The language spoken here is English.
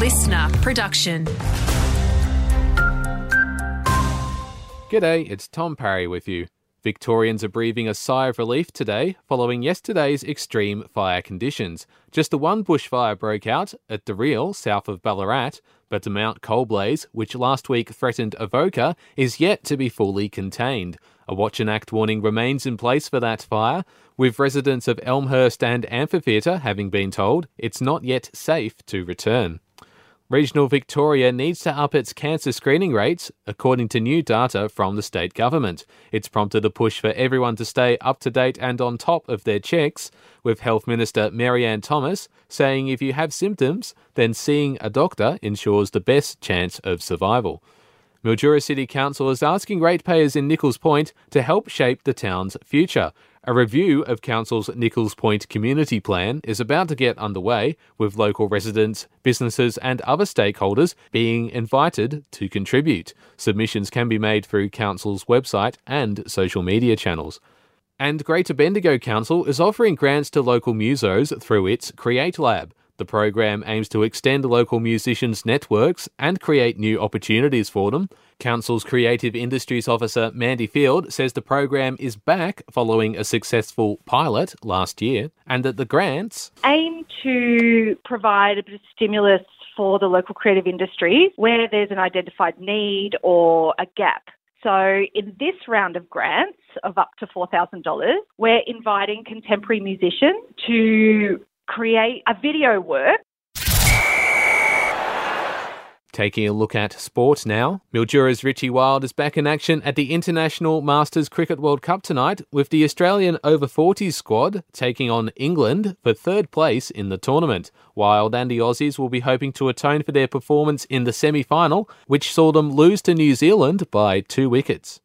listener production. G'day, it's Tom Parry with you. Victorians are breathing a sigh of relief today following yesterday's extreme fire conditions. Just the one bushfire broke out at Dereel, south of Ballarat, but the Mount Cole blaze, which last week threatened Avoca, is yet to be fully contained. A watch and act warning remains in place for that fire, with residents of Elmhurst and Amphitheatre having been told it's not yet safe to return. Regional Victoria needs to up its cancer screening rates, according to new data from the state government. It's prompted a push for everyone to stay up to date and on top of their checks, with Health Minister Mary-Anne Thomas saying if you have symptoms, then seeing a doctor ensures the best chance of survival. Mildura City Council is asking ratepayers in Nichols Point to help shape the town's future. A review of Council's Nichols Point Community Plan is about to get underway, with local residents, businesses, and other stakeholders being invited to contribute. Submissions can be made through Council's website and social media channels. And Greater Bendigo Council is offering grants to local musos through its Create Lab. The program aims to extend local musicians' networks and create new opportunities for them. Council's Creative Industries Officer Mandy Field says the program is back following a successful pilot last year and that the grants aim to provide a bit of stimulus for the local creative industries where there's an identified need or a gap. So, in this round of grants of up to $4,000, we're inviting contemporary musicians to create a video work. Taking a look at sport now, Mildura's Richie Wild is back in action at the International Masters Cricket World Cup tonight, with the Australian over 40s squad taking on England for third place in the tournament. Wild and the Aussies will be hoping to atone for their performance in the semi final, which saw them lose to New Zealand by two wickets.